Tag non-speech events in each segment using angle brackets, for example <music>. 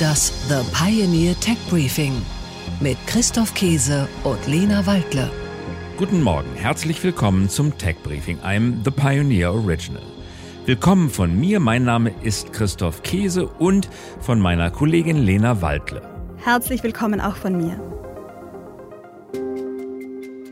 Das The Pioneer Tech Briefing mit Christoph Käse und Lena Waldle. Guten Morgen, herzlich willkommen zum Tech Briefing, einem The Pioneer Original. Willkommen von mir, mein Name ist Christoph Käse und von meiner Kollegin Lena Waldle. Herzlich willkommen auch von mir.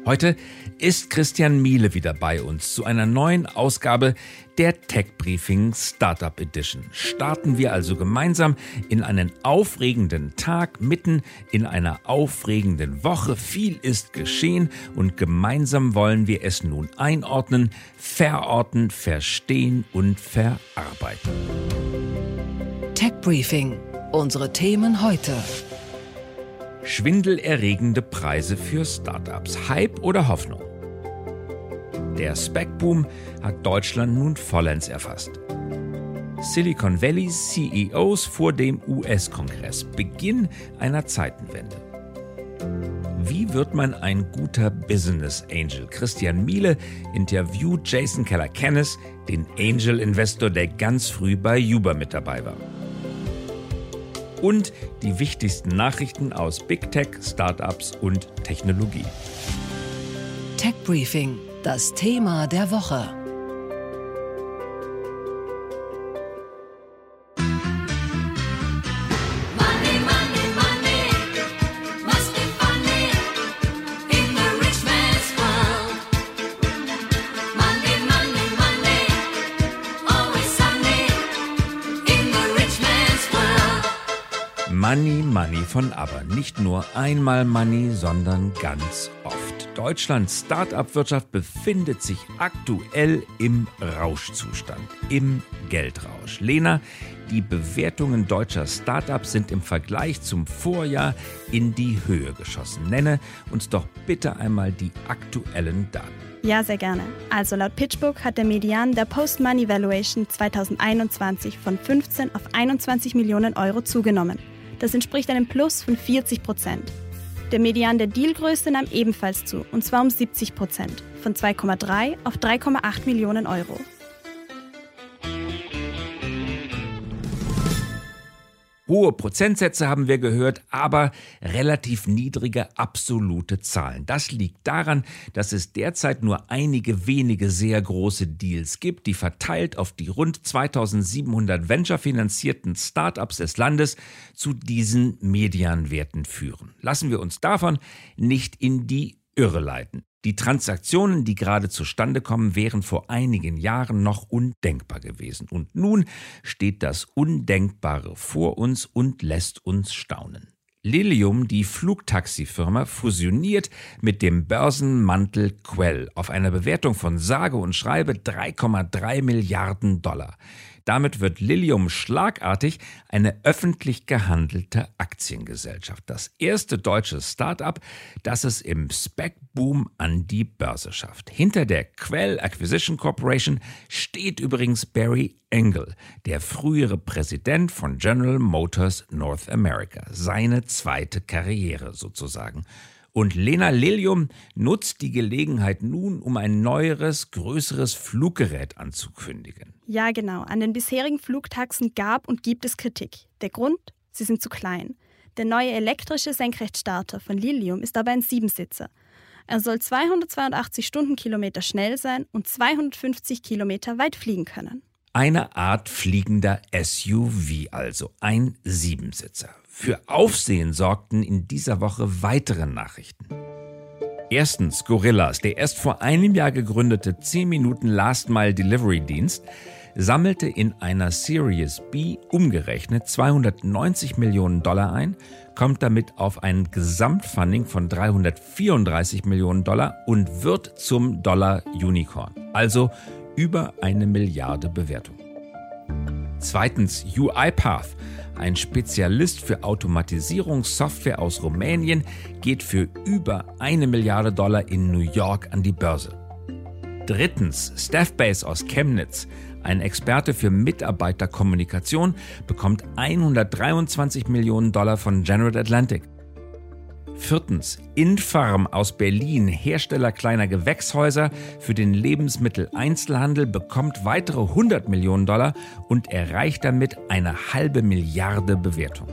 Heute ist Christian Miele wieder bei uns zu einer neuen Ausgabe der Tech Briefing Startup Edition. Starten wir also gemeinsam in einen aufregenden Tag, mitten in einer aufregenden Woche. Viel ist geschehen und gemeinsam wollen wir es nun einordnen, verorten, verstehen und verarbeiten. Tech Briefing. Unsere Themen heute. Schwindelerregende Preise für Startups. Hype oder Hoffnung? Der Spec-Boom hat Deutschland nun vollends erfasst. Silicon Valley CEOs vor dem US-Kongress. Beginn einer Zeitenwende. Wie wird man ein guter Business Angel? Christian Miele interviewt Jason Keller-Kennis, den Angel-Investor, der ganz früh bei Uber mit dabei war und die wichtigsten Nachrichten aus Big Tech, Startups und Technologie. Tech Briefing, das Thema der Woche. Money, Money von Aber. Nicht nur einmal Money, sondern ganz. Deutschlands Start-up-Wirtschaft befindet sich aktuell im Rauschzustand, im Geldrausch. Lena, die Bewertungen deutscher Start-ups sind im Vergleich zum Vorjahr in die Höhe geschossen. Nenne uns doch bitte einmal die aktuellen Daten. Ja, sehr gerne. Also laut PitchBook hat der Median der Post-Money Valuation 2021 von 15 auf 21 Millionen Euro zugenommen. Das entspricht einem Plus von 40 Prozent. Der Median der Dealgröße nahm ebenfalls zu, und zwar um 70 Prozent, von 2,3 auf 3,8 Millionen Euro. Hohe Prozentsätze haben wir gehört, aber relativ niedrige absolute Zahlen. Das liegt daran, dass es derzeit nur einige wenige sehr große Deals gibt, die verteilt auf die rund 2700 venture-finanzierten Startups des Landes zu diesen Medianwerten führen. Lassen wir uns davon nicht in die Irre leiten. Die Transaktionen, die gerade zustande kommen, wären vor einigen Jahren noch undenkbar gewesen. Und nun steht das Undenkbare vor uns und lässt uns staunen. Lilium, die Flugtaxifirma, fusioniert mit dem Börsenmantel Quell auf einer Bewertung von sage und schreibe 3,3 Milliarden Dollar. Damit wird Lilium schlagartig eine öffentlich gehandelte Aktiengesellschaft. Das erste deutsche Start-up, das es im Spec-Boom an die Börse schafft. Hinter der Quell Acquisition Corporation steht übrigens Barry Engel, der frühere Präsident von General Motors North America. Seine zweite Karriere sozusagen. Und Lena Lilium nutzt die Gelegenheit nun, um ein neueres, größeres Fluggerät anzukündigen. Ja, genau. An den bisherigen Flugtaxen gab und gibt es Kritik. Der Grund? Sie sind zu klein. Der neue elektrische Senkrechtstarter von Lilium ist aber ein Siebensitzer. Er soll 282 Stundenkilometer schnell sein und 250 Kilometer weit fliegen können. Eine Art fliegender SUV also, ein Siebensitzer. Für Aufsehen sorgten in dieser Woche weitere Nachrichten. Erstens Gorillas, der erst vor einem Jahr gegründete 10 Minuten Last Mile Delivery Dienst, sammelte in einer Series B umgerechnet 290 Millionen Dollar ein, kommt damit auf ein Gesamtfunding von 334 Millionen Dollar und wird zum Dollar Unicorn, also über eine Milliarde Bewertung. Zweitens UiPath ein Spezialist für Automatisierungssoftware aus Rumänien geht für über eine Milliarde Dollar in New York an die Börse. Drittens, Staffbase aus Chemnitz, ein Experte für Mitarbeiterkommunikation, bekommt 123 Millionen Dollar von General Atlantic. Viertens, Infarm aus Berlin, Hersteller kleiner Gewächshäuser für den Lebensmitteleinzelhandel, bekommt weitere 100 Millionen Dollar und erreicht damit eine halbe Milliarde Bewertung.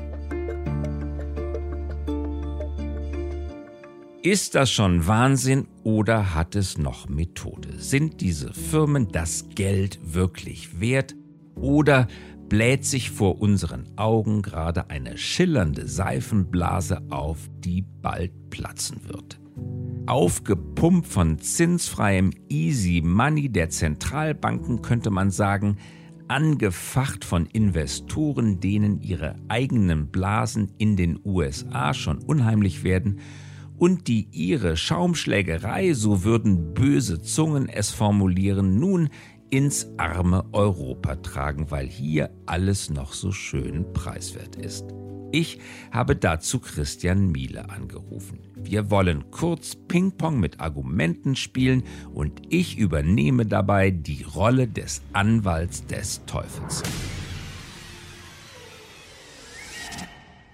Ist das schon Wahnsinn oder hat es noch Methode? Sind diese Firmen das Geld wirklich wert oder bläht sich vor unseren Augen gerade eine schillernde Seifenblase auf, die bald platzen wird? Aufgepumpt von zinsfreiem Easy Money der Zentralbanken könnte man sagen, angefacht von Investoren, denen ihre eigenen Blasen in den USA schon unheimlich werden und die ihre Schaumschlägerei, so würden böse Zungen es formulieren, nun ins arme Europa tragen, weil hier alles noch so schön preiswert ist. Ich habe dazu Christian Miele angerufen. Wir wollen kurz Ping-Pong mit Argumenten spielen und ich übernehme dabei die Rolle des Anwalts des Teufels.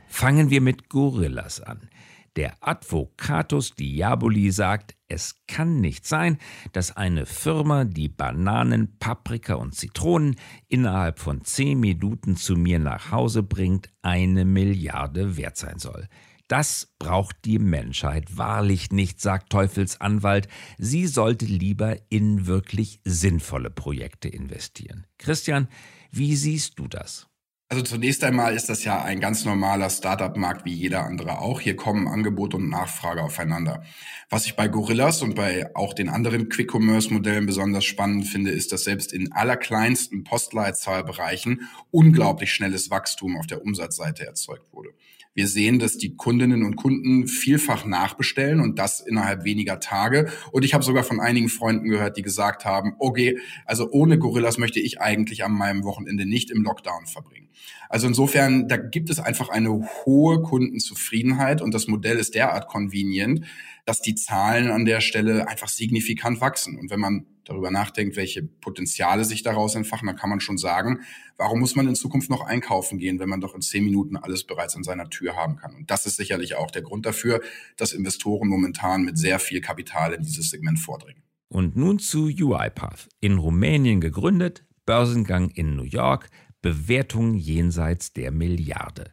Fangen wir mit Gorillas an. Der Advocatus Diaboli sagt, es kann nicht sein, dass eine Firma, die Bananen, Paprika und Zitronen innerhalb von zehn Minuten zu mir nach Hause bringt, eine Milliarde wert sein soll. Das braucht die Menschheit wahrlich nicht, sagt Teufels Anwalt. Sie sollte lieber in wirklich sinnvolle Projekte investieren. Christian, wie siehst du das? Also zunächst einmal ist das ja ein ganz normaler Startup-Markt wie jeder andere auch. Hier kommen Angebot und Nachfrage aufeinander. Was ich bei Gorillas und bei auch den anderen Quick-Commerce-Modellen besonders spannend finde, ist, dass selbst in allerkleinsten Postleitzahlbereichen unglaublich schnelles Wachstum auf der Umsatzseite erzeugt wurde. Wir sehen, dass die Kundinnen und Kunden vielfach nachbestellen und das innerhalb weniger Tage. Und ich habe sogar von einigen Freunden gehört, die gesagt haben, okay, also ohne Gorillas möchte ich eigentlich an meinem Wochenende nicht im Lockdown verbringen. Also insofern, da gibt es einfach eine hohe Kundenzufriedenheit und das Modell ist derart convenient, dass die Zahlen an der Stelle einfach signifikant wachsen. Und wenn man darüber nachdenkt, welche Potenziale sich daraus entfachen, dann kann man schon sagen, warum muss man in Zukunft noch einkaufen gehen, wenn man doch in zehn Minuten alles bereits an seiner Tür haben kann? Und das ist sicherlich auch der Grund dafür, dass Investoren momentan mit sehr viel Kapital in dieses Segment vordringen. Und nun zu UiPath. In Rumänien gegründet, Börsengang in New York, Bewertung jenseits der Milliarde.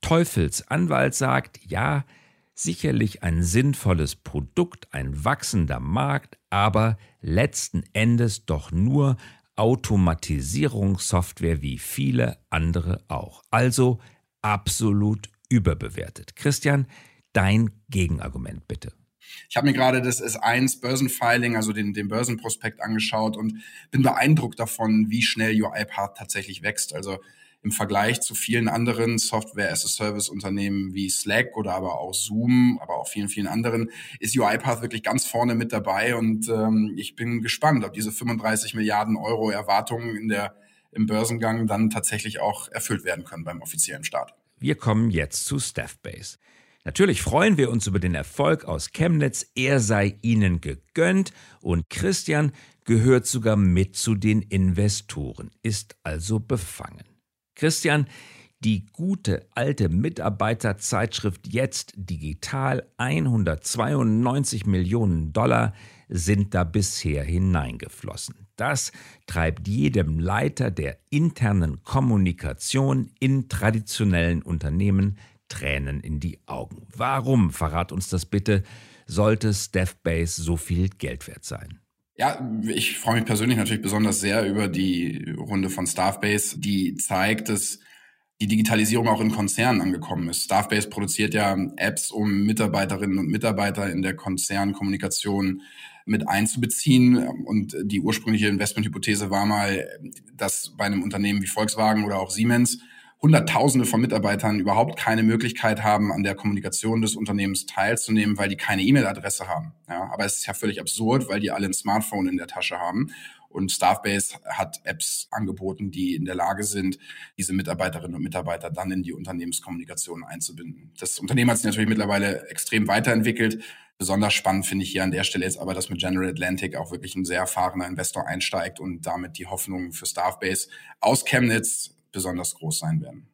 Teufels Anwalt sagt, ja, sicherlich ein sinnvolles Produkt, ein wachsender Markt, aber letzten Endes doch nur Automatisierungssoftware wie viele andere auch. Also absolut überbewertet. Christian, dein Gegenargument bitte. Ich habe mir gerade das S1 Börsenfiling, also den, den Börsenprospekt angeschaut und bin beeindruckt davon, wie schnell UiPath tatsächlich wächst. Also im Vergleich zu vielen anderen Software-as-a-Service-Unternehmen wie Slack oder aber auch Zoom, aber auch vielen, vielen anderen, ist UiPath wirklich ganz vorne mit dabei. Und ähm, ich bin gespannt, ob diese 35 Milliarden Euro Erwartungen in der, im Börsengang dann tatsächlich auch erfüllt werden können beim offiziellen Start. Wir kommen jetzt zu Staffbase. Natürlich freuen wir uns über den Erfolg aus Chemnitz, er sei Ihnen gegönnt und Christian gehört sogar mit zu den Investoren, ist also befangen. Christian, die gute alte Mitarbeiterzeitschrift Jetzt Digital 192 Millionen Dollar sind da bisher hineingeflossen. Das treibt jedem Leiter der internen Kommunikation in traditionellen Unternehmen Tränen in die Augen. Warum, verrat uns das bitte, sollte Staffbase so viel Geld wert sein? Ja, ich freue mich persönlich natürlich besonders sehr über die Runde von Staffbase, die zeigt, dass die Digitalisierung auch in Konzernen angekommen ist. Staffbase produziert ja Apps, um Mitarbeiterinnen und Mitarbeiter in der Konzernkommunikation mit einzubeziehen. Und die ursprüngliche Investmenthypothese war mal, dass bei einem Unternehmen wie Volkswagen oder auch Siemens Hunderttausende von Mitarbeitern überhaupt keine Möglichkeit haben, an der Kommunikation des Unternehmens teilzunehmen, weil die keine E-Mail-Adresse haben. Ja, aber es ist ja völlig absurd, weil die alle ein Smartphone in der Tasche haben. Und Staffbase hat Apps angeboten, die in der Lage sind, diese Mitarbeiterinnen und Mitarbeiter dann in die Unternehmenskommunikation einzubinden. Das Unternehmen hat sich natürlich mittlerweile extrem weiterentwickelt. Besonders spannend finde ich hier an der Stelle jetzt aber, dass mit General Atlantic auch wirklich ein sehr erfahrener Investor einsteigt und damit die Hoffnung für Staffbase aus Chemnitz besonders groß sein werden.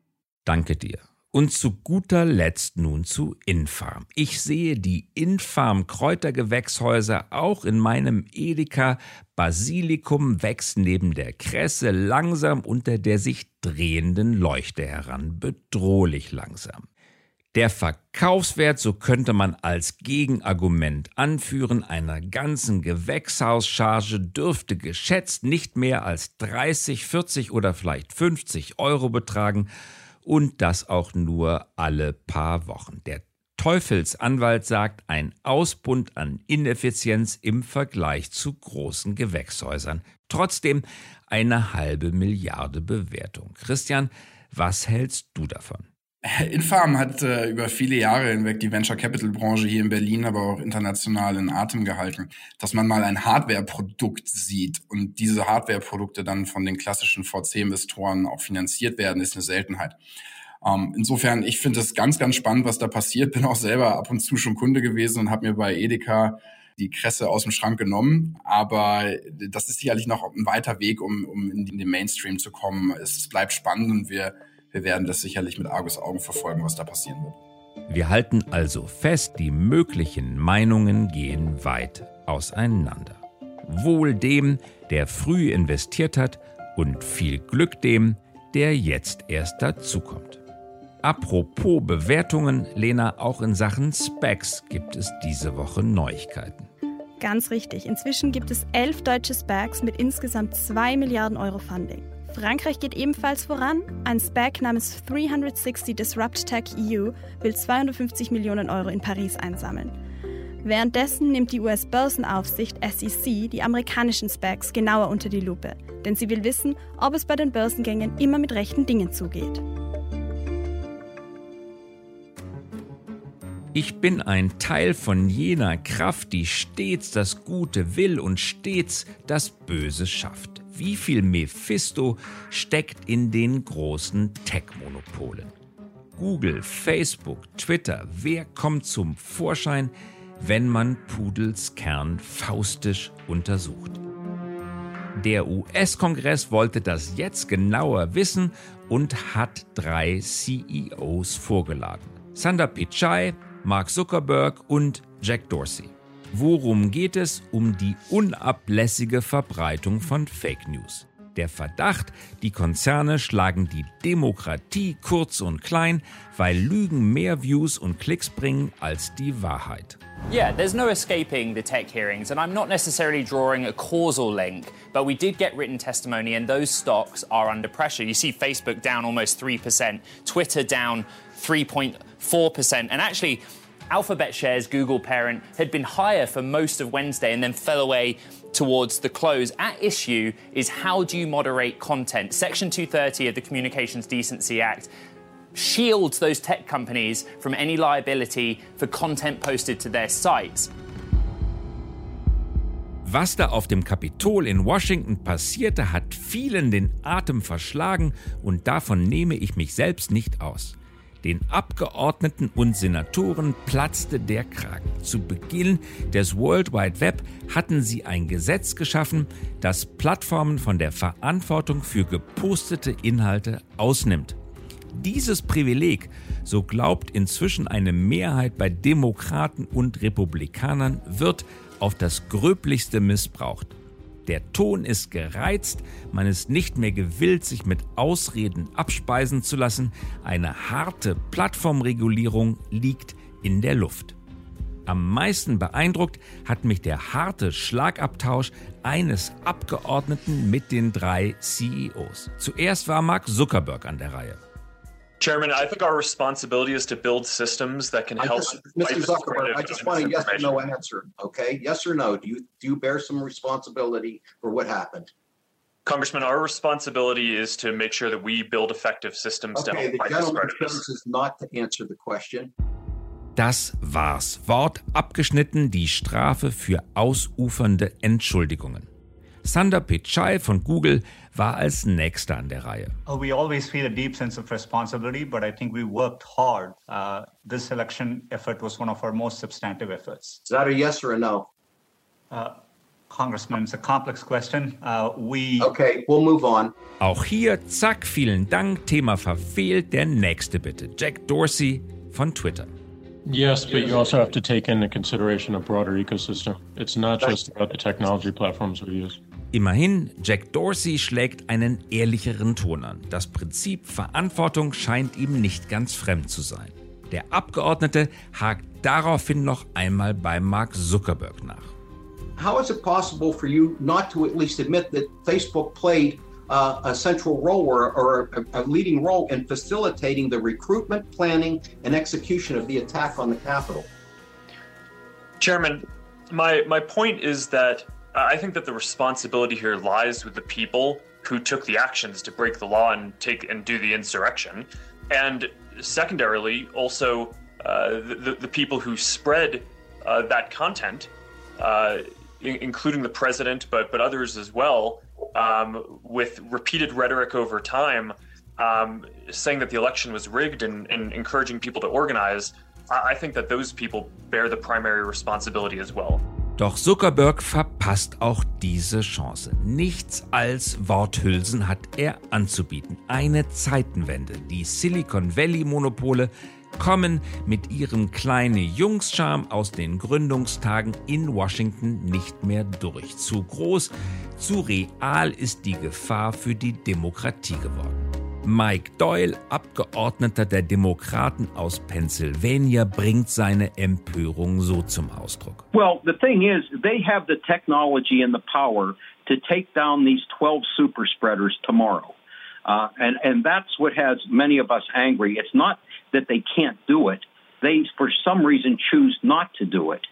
Danke dir. Und zu guter Letzt nun zu Infarm. Ich sehe die Infarm Kräutergewächshäuser auch in meinem Edeka. Basilikum wächst neben der Kresse langsam unter der sich drehenden Leuchte heran, bedrohlich langsam. Der Verkaufswert, so könnte man als Gegenargument anführen, einer ganzen Gewächshauscharge dürfte geschätzt nicht mehr als 30, 40 oder vielleicht 50 Euro betragen und das auch nur alle paar Wochen. Der Teufelsanwalt sagt, ein Ausbund an Ineffizienz im Vergleich zu großen Gewächshäusern. Trotzdem eine halbe Milliarde Bewertung. Christian, was hältst du davon? Infarm hat äh, über viele Jahre hinweg die Venture Capital Branche hier in Berlin, aber auch international in Atem gehalten, dass man mal ein Hardware-Produkt sieht und diese Hardware-Produkte dann von den klassischen VC-Investoren auch finanziert werden, ist eine Seltenheit. Ähm, insofern, ich finde es ganz, ganz spannend, was da passiert. Bin auch selber ab und zu schon Kunde gewesen und habe mir bei Edeka die Kresse aus dem Schrank genommen. Aber das ist sicherlich noch ein weiter Weg, um, um in den Mainstream zu kommen. Es, es bleibt spannend und wir wir werden das sicherlich mit Argus Augen verfolgen, was da passieren wird. Wir halten also fest, die möglichen Meinungen gehen weit auseinander. Wohl dem, der früh investiert hat und viel Glück dem, der jetzt erst dazukommt. Apropos Bewertungen, Lena, auch in Sachen Specs gibt es diese Woche Neuigkeiten. Ganz richtig. Inzwischen gibt es elf deutsche Specs mit insgesamt 2 Milliarden Euro Funding. Frankreich geht ebenfalls voran. Ein SPAC namens 360 Disrupt Tech EU will 250 Millionen Euro in Paris einsammeln. Währenddessen nimmt die US-Börsenaufsicht SEC die amerikanischen SPACs genauer unter die Lupe, denn sie will wissen, ob es bei den Börsengängen immer mit rechten Dingen zugeht. Ich bin ein Teil von jener Kraft, die stets das Gute will und stets das Böse schafft wie viel Mephisto steckt in den großen Tech-Monopolen. Google, Facebook, Twitter, wer kommt zum Vorschein, wenn man Pudels Kern faustisch untersucht? Der US-Kongress wollte das jetzt genauer wissen und hat drei CEOs vorgeladen. Sundar Pichai, Mark Zuckerberg und Jack Dorsey. Worum geht es? Um die unablässige Verbreitung von Fake News. Der Verdacht, die Konzerne schlagen die Demokratie kurz und klein, weil Lügen mehr Views und Klicks bringen als die Wahrheit. Yeah, there's no escaping the tech hearings, and I'm not necessarily drawing a causal link, but we did get written testimony, and those stocks are under pressure. You see Facebook down almost 3%, Twitter down 3.4%, and actually, Alphabet shares, Google parent, had been higher for most of Wednesday and then fell away towards the close. At issue is how do you moderate content? Section 230 of the Communications Decency Act shields those tech companies from any liability for content posted to their sites. Was da auf dem Kapitol in Washington passierte, hat vielen den Atem verschlagen und davon nehme ich mich selbst nicht aus. Den Abgeordneten und Senatoren platzte der Kragen. Zu Beginn des World Wide Web hatten sie ein Gesetz geschaffen, das Plattformen von der Verantwortung für gepostete Inhalte ausnimmt. Dieses Privileg, so glaubt inzwischen eine Mehrheit bei Demokraten und Republikanern, wird auf das gröblichste missbraucht. Der Ton ist gereizt, man ist nicht mehr gewillt, sich mit Ausreden abspeisen zu lassen. Eine harte Plattformregulierung liegt in der Luft. Am meisten beeindruckt hat mich der harte Schlagabtausch eines Abgeordneten mit den drei CEOs. Zuerst war Mark Zuckerberg an der Reihe. Chairman, I think our responsibility is to build systems that can help. Just, Mr. Zuckerberg, I just want a yes or no answer. Okay, yes or no? Do you do you bear some responsibility for what happened? Congressman, our responsibility is to make sure that we build effective systems okay, to help the fight gentleman's is not to answer the question. Das war's. Wort abgeschnitten, die Strafe für ausufernde Entschuldigungen. Sundar Pichai von Google war als nächster an der Reihe. Oh, we always feel a deep sense of responsibility, but I think we worked hard. Uh, this election effort was one of our most substantive efforts. Is that a yes or a no? Uh, Congressman, it's a complex question. Uh, we okay, we'll move on. Auch hier, zack, vielen Dank. Thema verfehlt. Der nächste bitte. Jack Dorsey von Twitter. Yes, but you also have to take into consideration a broader ecosystem. It's not just about the technology platforms we use. Immerhin, Jack Dorsey schlägt einen ehrlicheren Ton an. Das Prinzip Verantwortung scheint ihm nicht ganz fremd zu sein. Der Abgeordnete hakt daraufhin noch einmal bei Mark Zuckerberg nach. How is it possible for you not to at least admit that Facebook played uh, a central role or, or a, a, leading role in facilitating the recruitment, planning, and execution of the attack on the Capitol? Chairman, my, my point is that I think that the responsibility here lies with the people who took the actions to break the law and take and do the insurrection, and secondarily, also uh, the, the people who spread uh, that content, uh, including the president, but but others as well, um, with repeated rhetoric over time, um, saying that the election was rigged and, and encouraging people to organize. I, I think that those people bear the primary responsibility as well. Doch Zuckerberg verpasst auch diese Chance. Nichts als Worthülsen hat er anzubieten. Eine Zeitenwende. Die Silicon Valley-Monopole kommen mit ihrem kleinen Jungscharm aus den Gründungstagen in Washington nicht mehr durch. Zu groß, zu real ist die Gefahr für die Demokratie geworden. Mike Doyle, Abgeordneter der Demokraten aus Pennsylvania, bringt seine Empörung so zum Ausdruck. Well, the thing is, they have the technology and the power to take down these 12 super spreaders tomorrow. Uh, and, and that's what has many of us angry. It's not that they can't do it. They, for some reason, choose not to do it.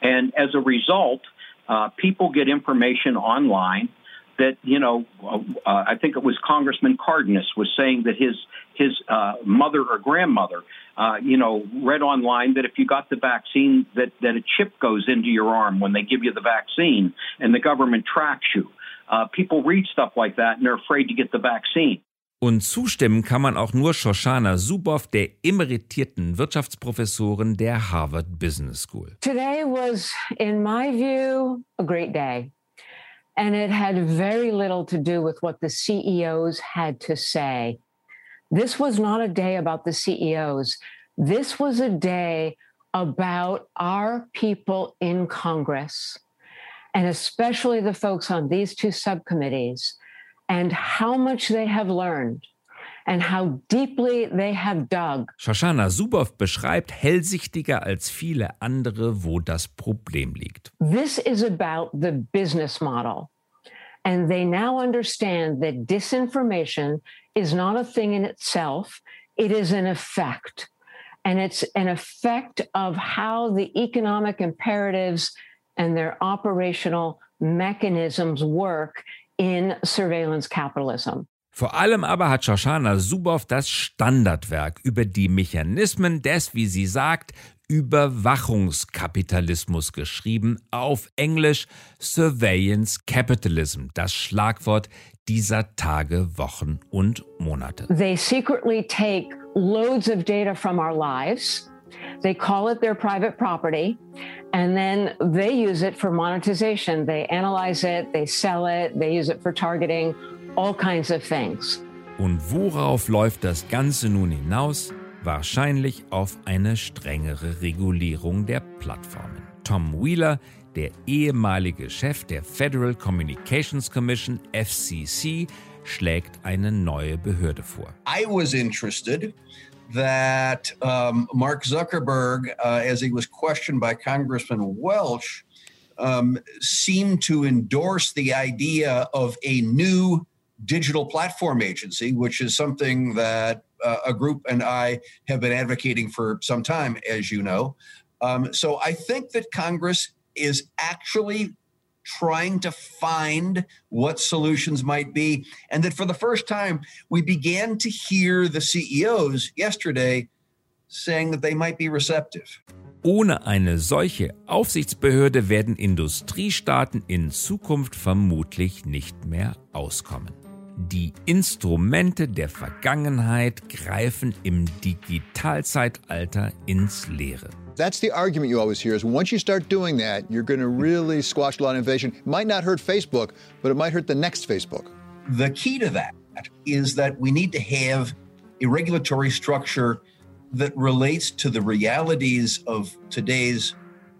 And as a result, uh, people get information online that you know, uh, uh, I think it was Congressman Cardenas was saying that his his uh, mother or grandmother, uh, you know, read online that if you got the vaccine, that that a chip goes into your arm when they give you the vaccine, and the government tracks you. Uh, people read stuff like that, and they're afraid to get the vaccine. Und zustimmen kann man auch nur Shoshana Zuboff, der emeritierten Wirtschaftsprofessorin der Harvard Business School. Today was, in my view, a great day. And it had very little to do with what the CEOs had to say. This was not a day about the CEOs. This was a day about our people in Congress, and especially the folks on these two subcommittees, and how much they have learned and how deeply they have dug. Shoshana Zuboff beschreibt hellsichtiger als viele andere, wo das Problem liegt. This is about the business model. And they now understand that disinformation is not a thing in itself, it is an effect. And it's an effect of how the economic imperatives and their operational mechanisms work in surveillance capitalism. Vor allem aber hat Shoshana Zuboff das Standardwerk über die Mechanismen des, wie sie sagt, Überwachungskapitalismus geschrieben, auf Englisch Surveillance Capitalism, das Schlagwort dieser Tage, Wochen und Monate. They secretly take loads of data from our lives. They call it their private property and then they use it for monetization. They analyze it, they sell it, they use it for targeting, all kinds of things. Und worauf läuft das Ganze nun hinaus? wahrscheinlich auf eine strengere Regulierung der Plattformen. Tom Wheeler, der ehemalige Chef der Federal Communications Commission FCC, schlägt eine neue Behörde vor. I was interested that um, Mark Zuckerberg, uh, as he was questioned by Congressman Welch, um, seemed to endorse the idea of a new digital platform agency, which is something that uh, a group and I have been advocating for some time, as you know. Um, so I think that Congress is actually trying to find what solutions might be. And that for the first time, we began to hear the CEOs yesterday saying that they might be receptive. Ohne eine solche Aufsichtsbehörde werden Industriestaaten in Zukunft vermutlich nicht mehr auskommen. Die Instrumente der Vergangenheit greifen im Digitalzeitalter ins Leere. That's the argument you always hear is once you start doing that, you're going to really squash a lot of innovation. It might not hurt Facebook, but it might hurt the next Facebook. The key to that is that we need to have a regulatory structure that relates to the realities of today's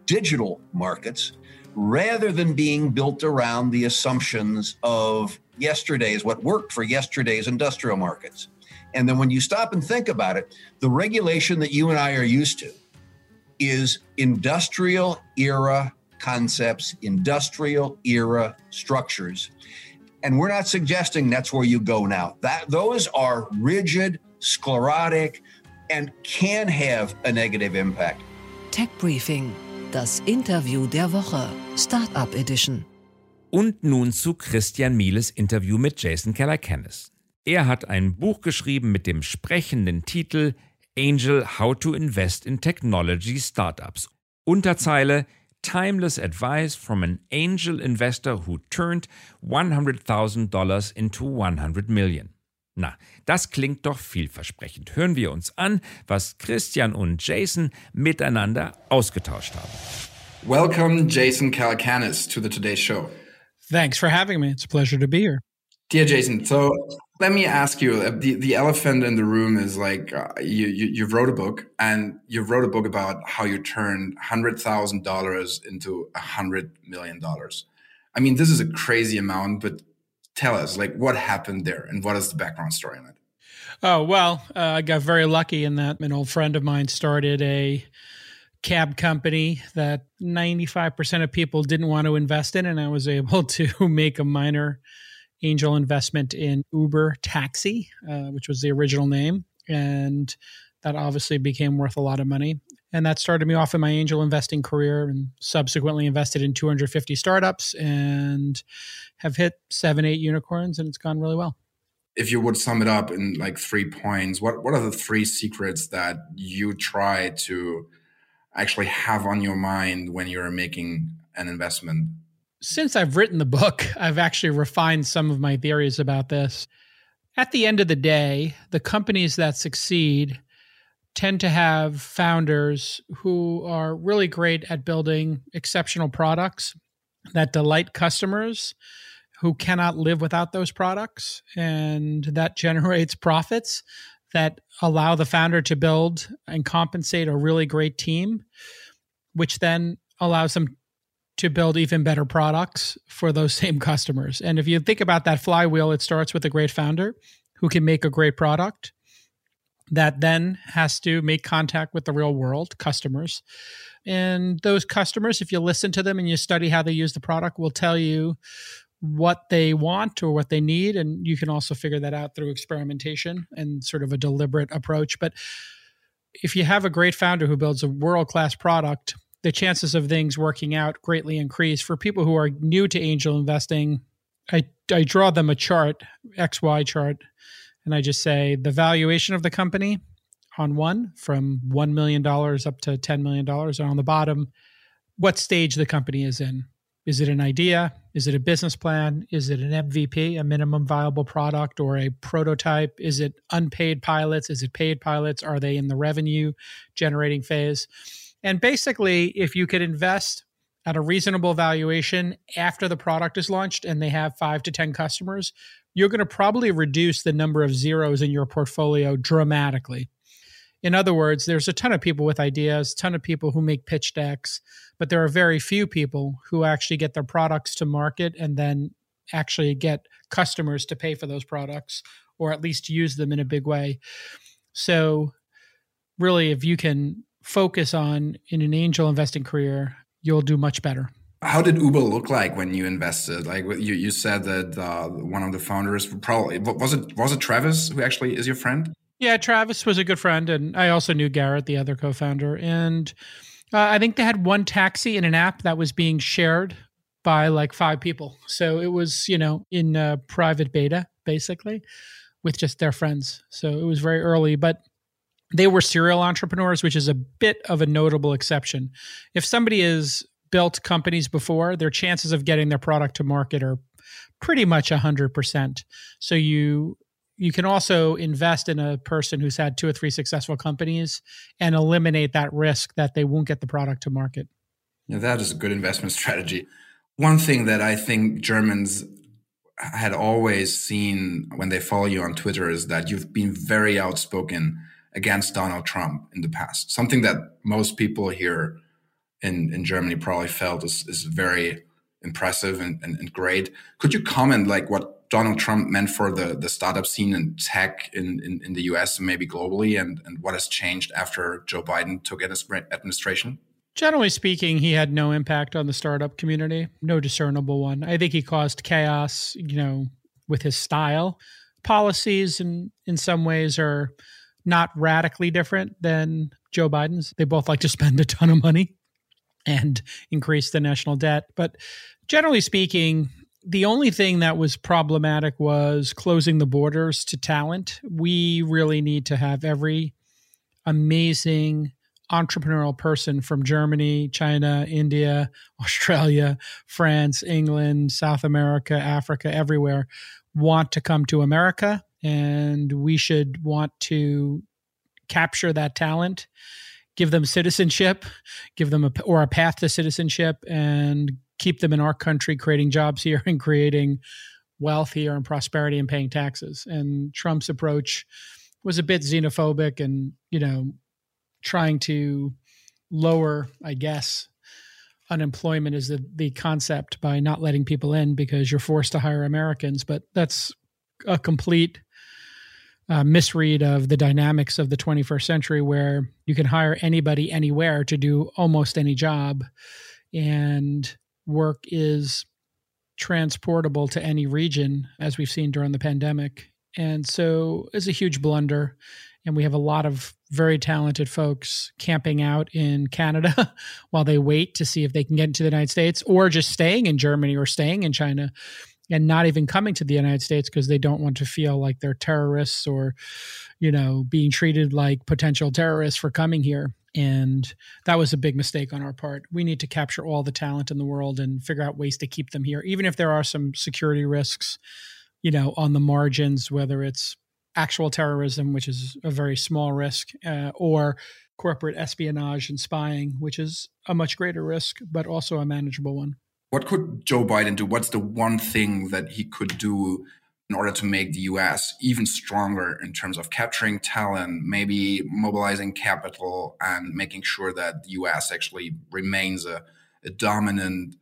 digital markets rather than being built around the assumptions of yesterday's, what worked for yesterday's industrial markets. And then when you stop and think about it, the regulation that you and I are used to is industrial era concepts, industrial era structures. And we're not suggesting that's where you go now. That those are rigid, sclerotic, and can have a negative impact. Tech Briefing, das Interview der Woche, Startup Edition. Und nun zu Christian Mieles Interview mit Jason Keller-Kennis. Er hat ein Buch geschrieben mit dem sprechenden Titel Angel How to Invest in Technology Startups. Unterzeile Timeless Advice from an Angel Investor who turned $100,000 into 100 million. Na, das klingt doch vielversprechend. Hören wir uns an, was Christian und Jason miteinander ausgetauscht haben. Welcome, Jason Calacanis, to the Today Show. Thanks for having me. It's a pleasure to be here. Dear Jason, so let me ask you: uh, the the elephant in the room is like uh, you, you you wrote a book and you wrote a book about how you turned hundred thousand dollars into a hundred million dollars. I mean, this is a crazy amount, but tell us like what happened there and what is the background story on it. Oh well, uh, I got very lucky in that an old friend of mine started a cab company that 95% of people didn't want to invest in and i was able <laughs> to make a minor angel investment in Uber Taxi, uh, which was the original name. And that obviously became worth a lot of money. And that started me off in my angel investing career and subsequently invested in 250 startups and have hit seven, eight unicorns, and it's gone really well. If you would sum it up in like three points, what, what are the three secrets that you try to actually have on your mind when you're making an investment since I've written the book, I've actually refined some of my theories about this. At the end of the day, the companies that succeed tend to have founders who are really great at building exceptional products that delight customers who cannot live without those products. And that <laughs> generates profits that allow the founder to build and compensate a really great team, which then allows them to build even better products for those <laughs> same customers. And if you think about that flywheel, it starts with a great founder who can make a great product that then has to make contact with the real world customers. And those customers, if you listen to them and you study how they use the product, will tell you what they want or what they need. And you can also figure that out through experimentation and sort of a deliberate approach. But if you have a great founder who builds a world class product, the chances of things working out greatly increase. For people who are new to angel investing, I, I draw them a chart, XY chart, and I just say the valuation of the company on one from $1 million up to $10 million. And on the bottom, what stage the company is in. Is it an idea? Is it a business plan? Is it an MVP, a minimum viable product, or a prototype? Is it unpaid pilots? Is it paid pilots? Are they in the revenue generating phase? And basically, if you could invest at a reasonable valuation after the product is launched and they have five to 10 customers, you're going to probably reduce the number of zeros in your portfolio dramatically. In other words, there's a ton of people with ideas, ton of people who make pitch decks, but there are very few people who actually get their products to market and then actually get customers to pay for those products or at least use them in a big way. So, really, if you can focus on in an angel investing career, you'll do much better. How did Uber look like when you invested? Like you, you said that uh, one of the founders probably was it was it Travis who actually is your friend? Yeah, Travis was a good friend, and I also knew Garrett, the other co-founder, and uh, I think they had one taxi in an app that was being shared by like five people. So it was you know in uh, private beta basically with just their friends. So it was very early, but they were serial entrepreneurs, which is a bit of a notable exception. If somebody has built companies before, their chances of getting their product to market are pretty much 100%. So you you can also invest in a person who's had two or three successful companies and eliminate that risk that they won't get the product to market. Yeah, that is a good investment <laughs> strategy. One thing that I think Germans had always seen when they follow you on Twitter is that you've been very outspoken against Donald Trump in the past. Something that most people here in, in Germany probably felt is, is very impressive and, and, and great. Could you comment like what Donald Trump meant for the, the startup scene and tech in, in, in the US and maybe globally, and, and what has changed after Joe Biden took administration? Generally speaking, he had no impact on the startup community, no discernible one. I think he caused chaos, you know, with his style. Policies, in, in some ways, are not radically different than Joe Biden's. They both like to spend a ton of money and increase the national debt. But generally speaking, the only thing that was problematic was closing the borders to talent. We really need to have every amazing entrepreneurial person from Germany, China, India, <laughs> Australia, France, England, South America, Africa, everywhere want to come to America. And we should want to capture that talent, give them citizenship, give them a, or a path to citizenship, and keep them in our country, creating jobs here and creating wealth here and prosperity and paying taxes. And Trump's approach was a bit xenophobic and, you know, trying to lower, I guess, unemployment is the, the concept by not letting people in because you're forced to hire Americans. But that's a complete uh, misread of the dynamics of the 21st century where you can hire anybody anywhere to do almost any job. And work is transportable to any region, as we've seen during the pandemic. And so it's a huge blunder. And we have a lot of very talented folks camping out in Canada <laughs> while they wait to see if they can get into the United States or just staying in Germany or staying in China and not even coming to the United States because they don't want to feel like they're terrorists or, you know, being treated like potential terrorists for coming here. And that was a big mistake on our part. We need to capture all the talent in the world and figure out ways to keep them here, even if there are some security risks, you know, on the margins, whether it's actual terrorism, which is a very small risk, uh, or corporate espionage and spying, which is a much greater risk, but also a manageable one. What could Joe Biden do? What's the one thing that he could do in order to make the US even stronger in terms of capturing talent, maybe mobilizing capital, and making sure that the US actually remains a, a dominant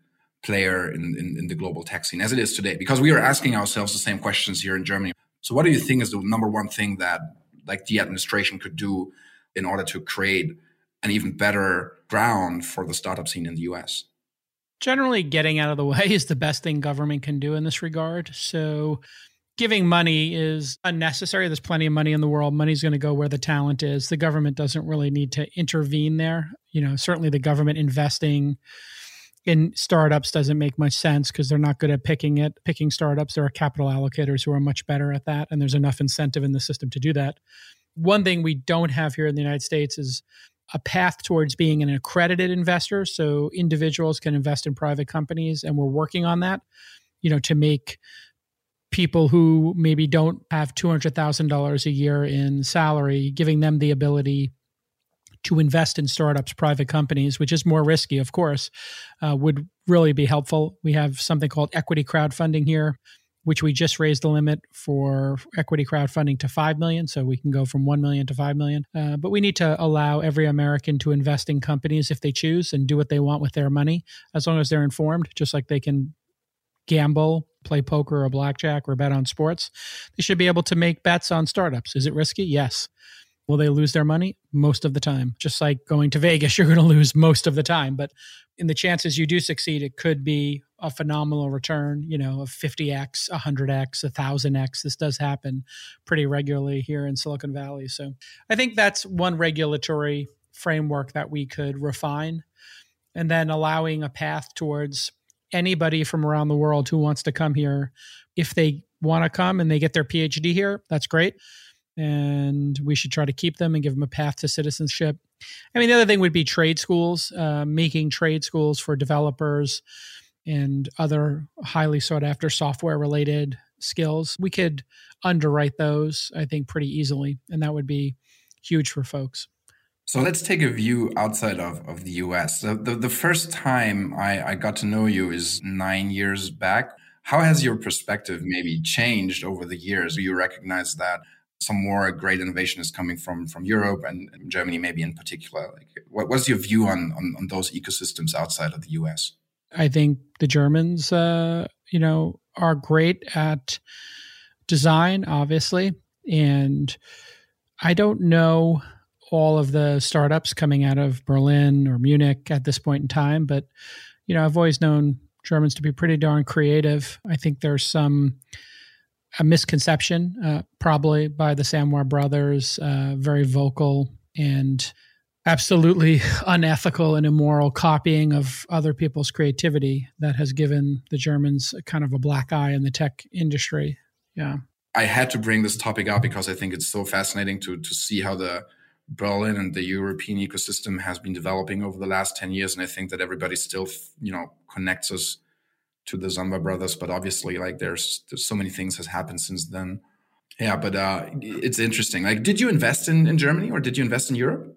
player in, in, in, the global tech scene as it is today? Because we are asking ourselves the same questions here in Germany. So, what do you think is the number one thing that like the administration could do in order to create an even better ground for the startup scene in the US? Generally, getting out of the way is the best thing government can do in this regard. So, giving money is unnecessary. There's plenty of money in the world. Money's going to go where the talent is. The government doesn't really need to intervene there. You know, certainly the government investing in startups doesn't make much sense because they're not good at picking it, picking startups. There are capital allocators who are much better at that, and there's enough incentive in the system to do that. One thing we don't have here in the United States is a path towards being an accredited investor. So individuals can invest in private companies, and we're working on that, you know, to make people who maybe don't have $200,000 a year in salary, giving them the ability to invest in startups, private companies, which is more risky, of course, uh, would really be helpful. We have something called equity crowdfunding here, which we just raised the limit for equity crowdfunding to 5 million. So we can go from 1 million to 5 million. Uh, but we need to allow every American to invest in companies if they choose and do what they want with their money, as long as they're informed, just like they can gamble, play poker or blackjack or bet on sports, they should be able to make bets on startups. Is it risky? Yes. Will they lose their money? Most of the time. Just like going to Vegas, <laughs> you're going to lose most of the time. But in the chances you do succeed, it could be a phenomenal return, you know, of 50x, 100x, 1000x. This does happen pretty regularly here in Silicon Valley. So I think that's one regulatory framework that we could refine. And then allowing a path towards anybody from around the world who wants to come here. If they want to come and they get their PhD here, that's great. And we should try to keep them and give them a path to citizenship. I mean, the other thing would be trade schools, uh, making trade schools for developers and other highly sought after software related skills. We could underwrite those, I think, pretty easily. And that would be huge for folks. So let's take a view outside of, of the US. The, the, the first time I, I got to know you is nine years back. How has your perspective maybe changed over the years? Do you recognize that some more great innovation is coming from from Europe and, Germany, maybe in particular? Like, what, what's your view on, on, on those ecosystems outside of the US? I think the Germans, uh, you know, are great at design, obviously. And I don't know all of the startups coming out of Berlin or Munich at this point in time, but you know, I've always known Germans to be pretty darn creative. I think there's some a misconception, uh, probably by the Samwar brothers, uh, very vocal and absolutely <laughs> unethical and immoral copying of other people's creativity that has given the Germans kind of a black eye in the tech industry. Yeah. I had to bring this topic up because I think it's so fascinating to to see how the Berlin and the European ecosystem has been developing over the last 10 years. And I think that everybody still, you know, connects us to the Zamba brothers, but obviously like there's, there's so many things has happened since then. Yeah, but uh, it's interesting. Like, did you invest in, in Germany or did you invest in Europe?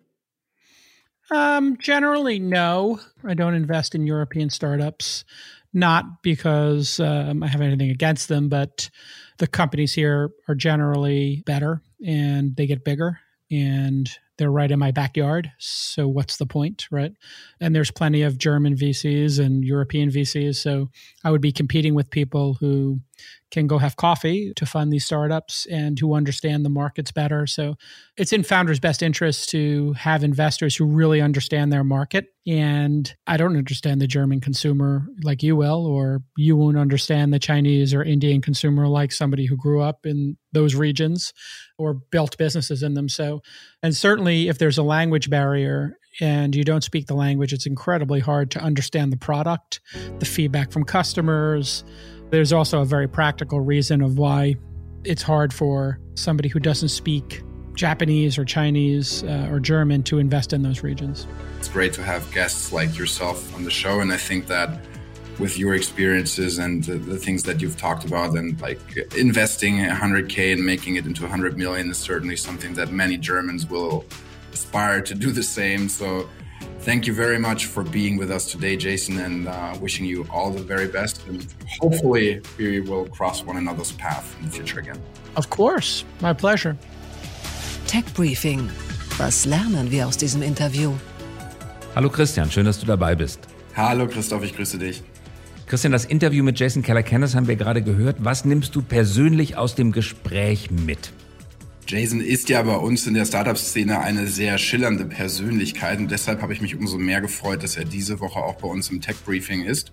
Um, generally, no. I don't invest in European startups, not because um, I have anything against them, but the companies here are generally better and they get bigger and they're right in my backyard. So what's the point, right? And there's plenty of German VCs and European VCs. So I would be competing with people who can go have coffee to fund these startups and who understand the markets better. So it's in founders' best interest to have investors who really understand their market. And I don't understand the German consumer like you will, or you won't understand the Chinese or Indian consumer like somebody who grew up in those regions or built businesses in them. So, and certainly if there's a language barrier, and you don't speak the language, it's incredibly hard to understand the product, the feedback from customers, there's also a very practical reason of why it's hard for somebody who doesn't speak Japanese or Chinese uh, or German to invest in those regions. It's great to have guests like yourself on the show. And I think that with your experiences and the, the things that you've talked about, and like investing 100K and making it into 100 million is certainly something that many Germans will aspire to do the same. So Thank you very much for being with us today, Jason, and uh, wishing you all the very best. And hopefully, we will cross one another's path in the future again. Of course. My pleasure. Tech Briefing. Was lernen wir aus diesem Interview? Hallo Christian, schön, dass du dabei bist. Hallo Christoph, ich grüße dich. Christian, das Interview mit Jason Keller-Kennis haben wir gerade gehört. Was nimmst du persönlich aus dem Gespräch mit? Jason ist ja bei uns in der Startup-Szene eine sehr schillernde Persönlichkeit und deshalb habe ich mich umso mehr gefreut, dass er diese Woche auch bei uns im Tech-Briefing ist.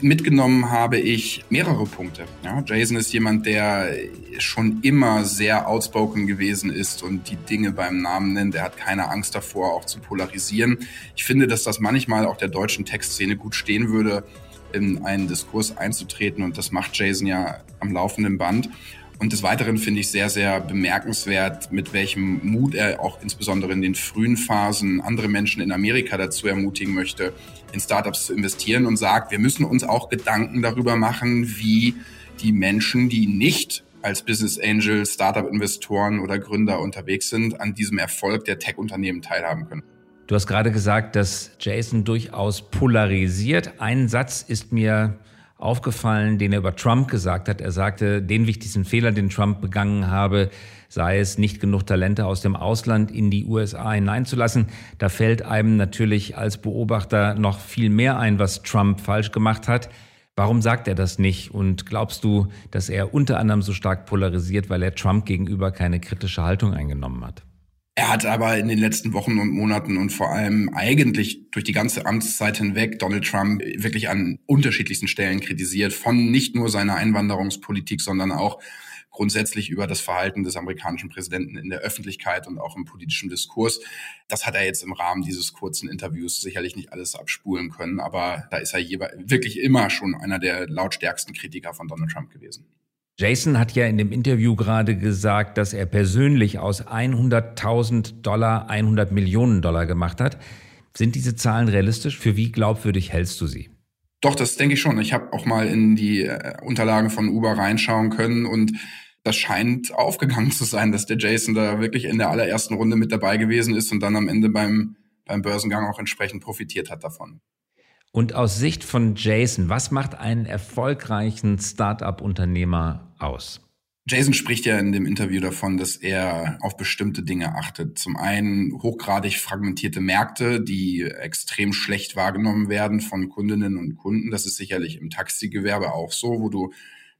Mitgenommen habe ich mehrere Punkte. Ja, Jason ist jemand, der schon immer sehr outspoken gewesen ist und die Dinge beim Namen nennt. Er hat keine Angst davor, auch zu polarisieren. Ich finde, dass das manchmal auch der deutschen Tech-Szene gut stehen würde, in einen Diskurs einzutreten und das macht Jason ja am laufenden Band. Und des Weiteren finde ich sehr, sehr bemerkenswert, mit welchem Mut er auch insbesondere in den frühen Phasen andere Menschen in Amerika dazu ermutigen möchte, in Startups zu investieren und sagt, wir müssen uns auch Gedanken darüber machen, wie die Menschen, die nicht als Business Angel, Startup-Investoren oder Gründer unterwegs sind, an diesem Erfolg der Tech-Unternehmen teilhaben können. Du hast gerade gesagt, dass Jason durchaus polarisiert. Ein Satz ist mir aufgefallen, den er über Trump gesagt hat. Er sagte, den wichtigsten Fehler, den Trump begangen habe, sei es nicht genug Talente aus dem Ausland in die USA hineinzulassen. Da fällt einem natürlich als Beobachter noch viel mehr ein, was Trump falsch gemacht hat. Warum sagt er das nicht? Und glaubst du, dass er unter anderem so stark polarisiert, weil er Trump gegenüber keine kritische Haltung eingenommen hat? Er hat aber in den letzten Wochen und Monaten und vor allem eigentlich durch die ganze Amtszeit hinweg Donald Trump wirklich an unterschiedlichsten Stellen kritisiert, von nicht nur seiner Einwanderungspolitik, sondern auch grundsätzlich über das Verhalten des amerikanischen Präsidenten in der Öffentlichkeit und auch im politischen Diskurs. Das hat er jetzt im Rahmen dieses kurzen Interviews sicherlich nicht alles abspulen können, aber da ist er wirklich immer schon einer der lautstärksten Kritiker von Donald Trump gewesen. Jason hat ja in dem Interview gerade gesagt, dass er persönlich aus 100.000 Dollar 100 Millionen Dollar gemacht hat. Sind diese Zahlen realistisch? Für wie glaubwürdig hältst du sie? Doch, das denke ich schon. Ich habe auch mal in die äh, Unterlagen von Uber reinschauen können und das scheint aufgegangen zu sein, dass der Jason da wirklich in der allerersten Runde mit dabei gewesen ist und dann am Ende beim, beim Börsengang auch entsprechend profitiert hat davon. Und aus Sicht von Jason, was macht einen erfolgreichen Startup-Unternehmer aus? Jason spricht ja in dem Interview davon, dass er auf bestimmte Dinge achtet. Zum einen hochgradig fragmentierte Märkte, die extrem schlecht wahrgenommen werden von Kundinnen und Kunden. Das ist sicherlich im Taxigewerbe auch so, wo du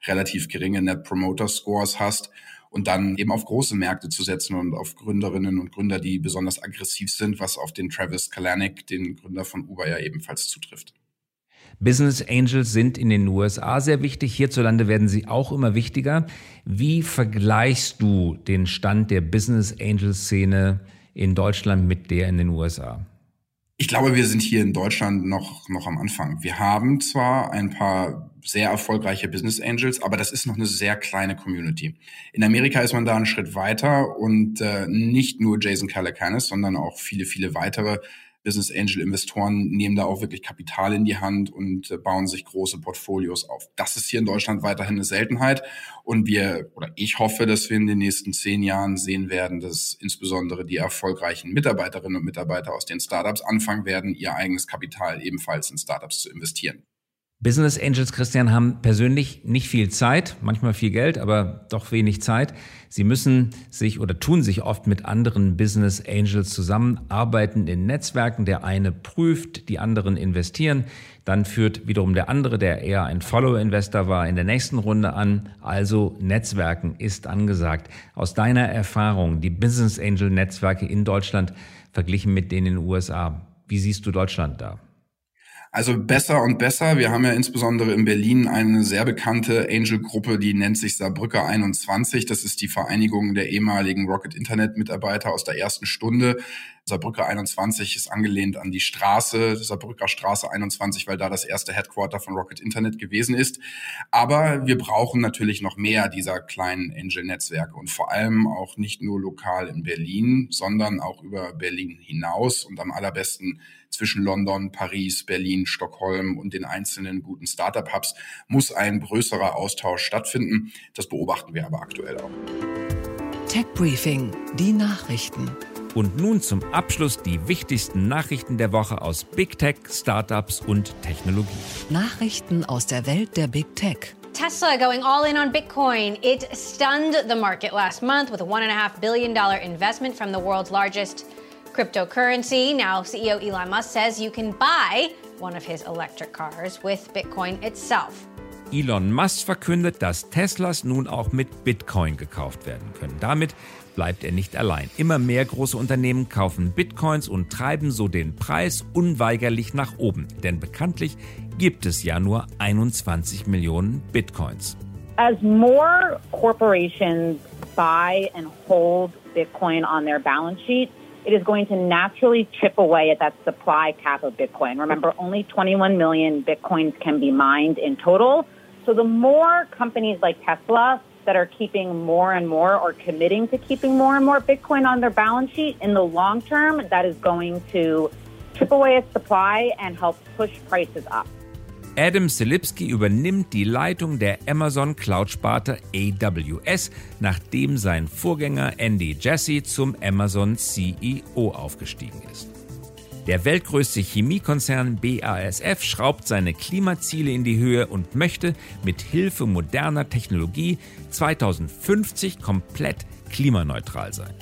relativ geringe Net Promoter Scores hast und dann eben auf große Märkte zu setzen und auf Gründerinnen und Gründer, die besonders aggressiv sind, was auf den Travis Kalanick, den Gründer von Uber, ja ebenfalls zutrifft. Business Angels sind in den USA sehr wichtig. Hierzulande werden sie auch immer wichtiger. Wie vergleichst du den Stand der Business Angel Szene in Deutschland mit der in den USA? Ich glaube, wir sind hier in Deutschland noch, noch am Anfang. Wir haben zwar ein paar sehr erfolgreiche Business Angels, aber das ist noch eine sehr kleine Community. In Amerika ist man da einen Schritt weiter und äh, nicht nur Jason Calacanis, sondern auch viele, viele weitere Business Angel Investoren nehmen da auch wirklich Kapital in die Hand und äh, bauen sich große Portfolios auf. Das ist hier in Deutschland weiterhin eine Seltenheit und wir oder ich hoffe, dass wir in den nächsten zehn Jahren sehen werden, dass insbesondere die erfolgreichen Mitarbeiterinnen und Mitarbeiter aus den Startups anfangen werden, ihr eigenes Kapital ebenfalls in Startups zu investieren. Business Angels, Christian, haben persönlich nicht viel Zeit, manchmal viel Geld, aber doch wenig Zeit. Sie müssen sich oder tun sich oft mit anderen Business Angels zusammenarbeiten in Netzwerken. Der eine prüft, die anderen investieren. Dann führt wiederum der andere, der eher ein Follower-Investor war, in der nächsten Runde an. Also Netzwerken ist angesagt. Aus deiner Erfahrung, die Business Angel Netzwerke in Deutschland verglichen mit denen in den USA, wie siehst du Deutschland da? Also besser und besser. Wir haben ja insbesondere in Berlin eine sehr bekannte Angel-Gruppe, die nennt sich Saarbrücker 21. Das ist die Vereinigung der ehemaligen Rocket Internet-Mitarbeiter aus der ersten Stunde. Saarbrücker 21 ist angelehnt an die Straße, Saarbrücker Straße 21, weil da das erste Headquarter von Rocket Internet gewesen ist. Aber wir brauchen natürlich noch mehr dieser kleinen Angel-Netzwerke und vor allem auch nicht nur lokal in Berlin, sondern auch über Berlin hinaus und am allerbesten zwischen London, Paris, Berlin, Stockholm und den einzelnen guten Startup-Hubs muss ein größerer Austausch stattfinden. Das beobachten wir aber aktuell auch. Tech Briefing, die Nachrichten. Und nun zum Abschluss die wichtigsten Nachrichten der Woche aus Big Tech, Startups und Technologie. Nachrichten aus der Welt der Big Tech. Tesla going all in on Bitcoin. It stunned the market last month with a $1.5 billion investment from the world's largest cryptocurrency. Now, CEO Elon Musk says you can buy one of his electric cars with Bitcoin itself. Elon Musk verkündet, dass Teslas nun auch mit Bitcoin gekauft werden können. Damit bleibt er nicht allein. Immer mehr große Unternehmen kaufen Bitcoins und treiben so den Preis unweigerlich nach oben. Denn bekanntlich gibt es ja nur 21 Millionen Bitcoins. As more corporations buy and hold Bitcoin on their balance sheet, it is going to naturally chip away at that supply cap of Bitcoin. Remember, only 21 million Bitcoins can be mined in total. So the more companies like Tesla that are keeping more and more or committing to keeping more and more Bitcoin on their balance sheet, in the long term, that is going to chip away at supply and help push prices up. Adam Selipsky übernimmt die Leitung der Amazon Cloud-Sparte AWS, nachdem sein Vorgänger Andy Jassy zum Amazon CEO aufgestiegen ist. Der weltgrößte Chemiekonzern BASF schraubt seine Klimaziele in die Höhe und möchte mit Hilfe moderner Technologie 2050 komplett klimaneutral sein.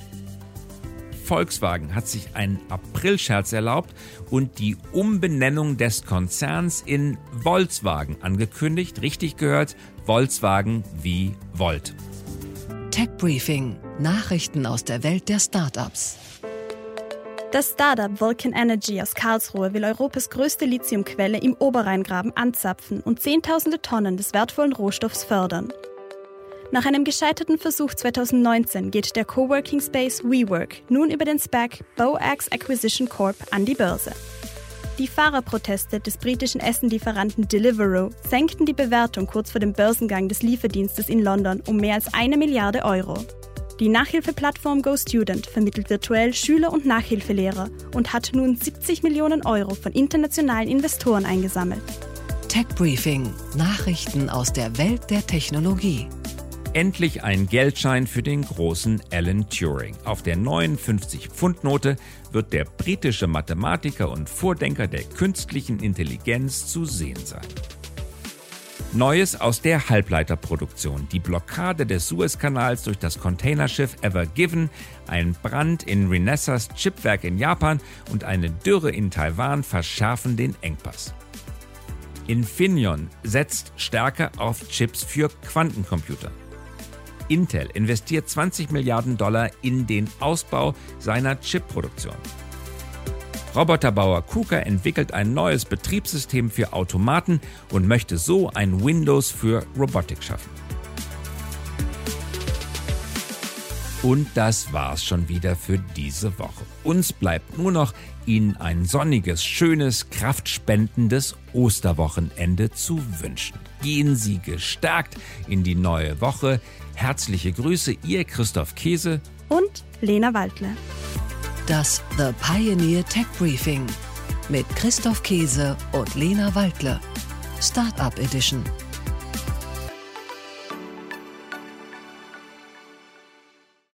Volkswagen hat sich einen Aprilscherz erlaubt und die Umbenennung des Konzerns in Volkswagen angekündigt. Richtig gehört, Volkswagen wie Volt. Tech Briefing. Nachrichten aus der Welt der Startups. Das Startup Vulcan Energy aus Karlsruhe will Europas größte Lithiumquelle im Oberrheingraben anzapfen und Zehntausende Tonnen des wertvollen Rohstoffs fördern. Nach einem gescheiterten Versuch 2019 geht der Coworking Space WeWork nun über den SPAC BowAx Acquisition Corp an die Börse. Die Fahrerproteste des britischen Essenlieferanten Deliveroo senkten die Bewertung kurz vor dem Börsengang des Lieferdienstes in London um mehr als eine Milliarde Euro. Die Nachhilfeplattform GoStudent vermittelt virtuell Schüler und Nachhilfelehrer und hat nun 70 Millionen Euro von internationalen Investoren eingesammelt. Tech Briefing. Nachrichten aus der Welt der Technologie. Endlich ein Geldschein für den großen Alan Turing. Auf der 59-Pfund-Note wird der britische Mathematiker und Vordenker der künstlichen Intelligenz zu sehen sein. Neues aus der Halbleiterproduktion. Die Blockade des Suezkanals durch das Containerschiff Ever Given, ein Brand in Renessas Chipwerk in Japan und eine Dürre in Taiwan verschärfen den Engpass. Infineon setzt stärker auf Chips für Quantencomputer. Intel investiert 20 Milliarden Dollar in den Ausbau seiner Chipproduktion. Roboterbauer KUKA entwickelt ein neues Betriebssystem für Automaten und möchte so ein Windows für Robotik schaffen. Und das war's schon wieder für diese Woche. Uns bleibt nur noch, Ihnen ein sonniges, schönes, kraftspendendes Osterwochenende zu wünschen. Gehen Sie gestärkt in die neue Woche. Herzliche Grüße, Ihr Christoph Käse und Lena Waldle. Das The Pioneer Tech Briefing mit Christoph Käse und Lena Waldle. Startup Edition.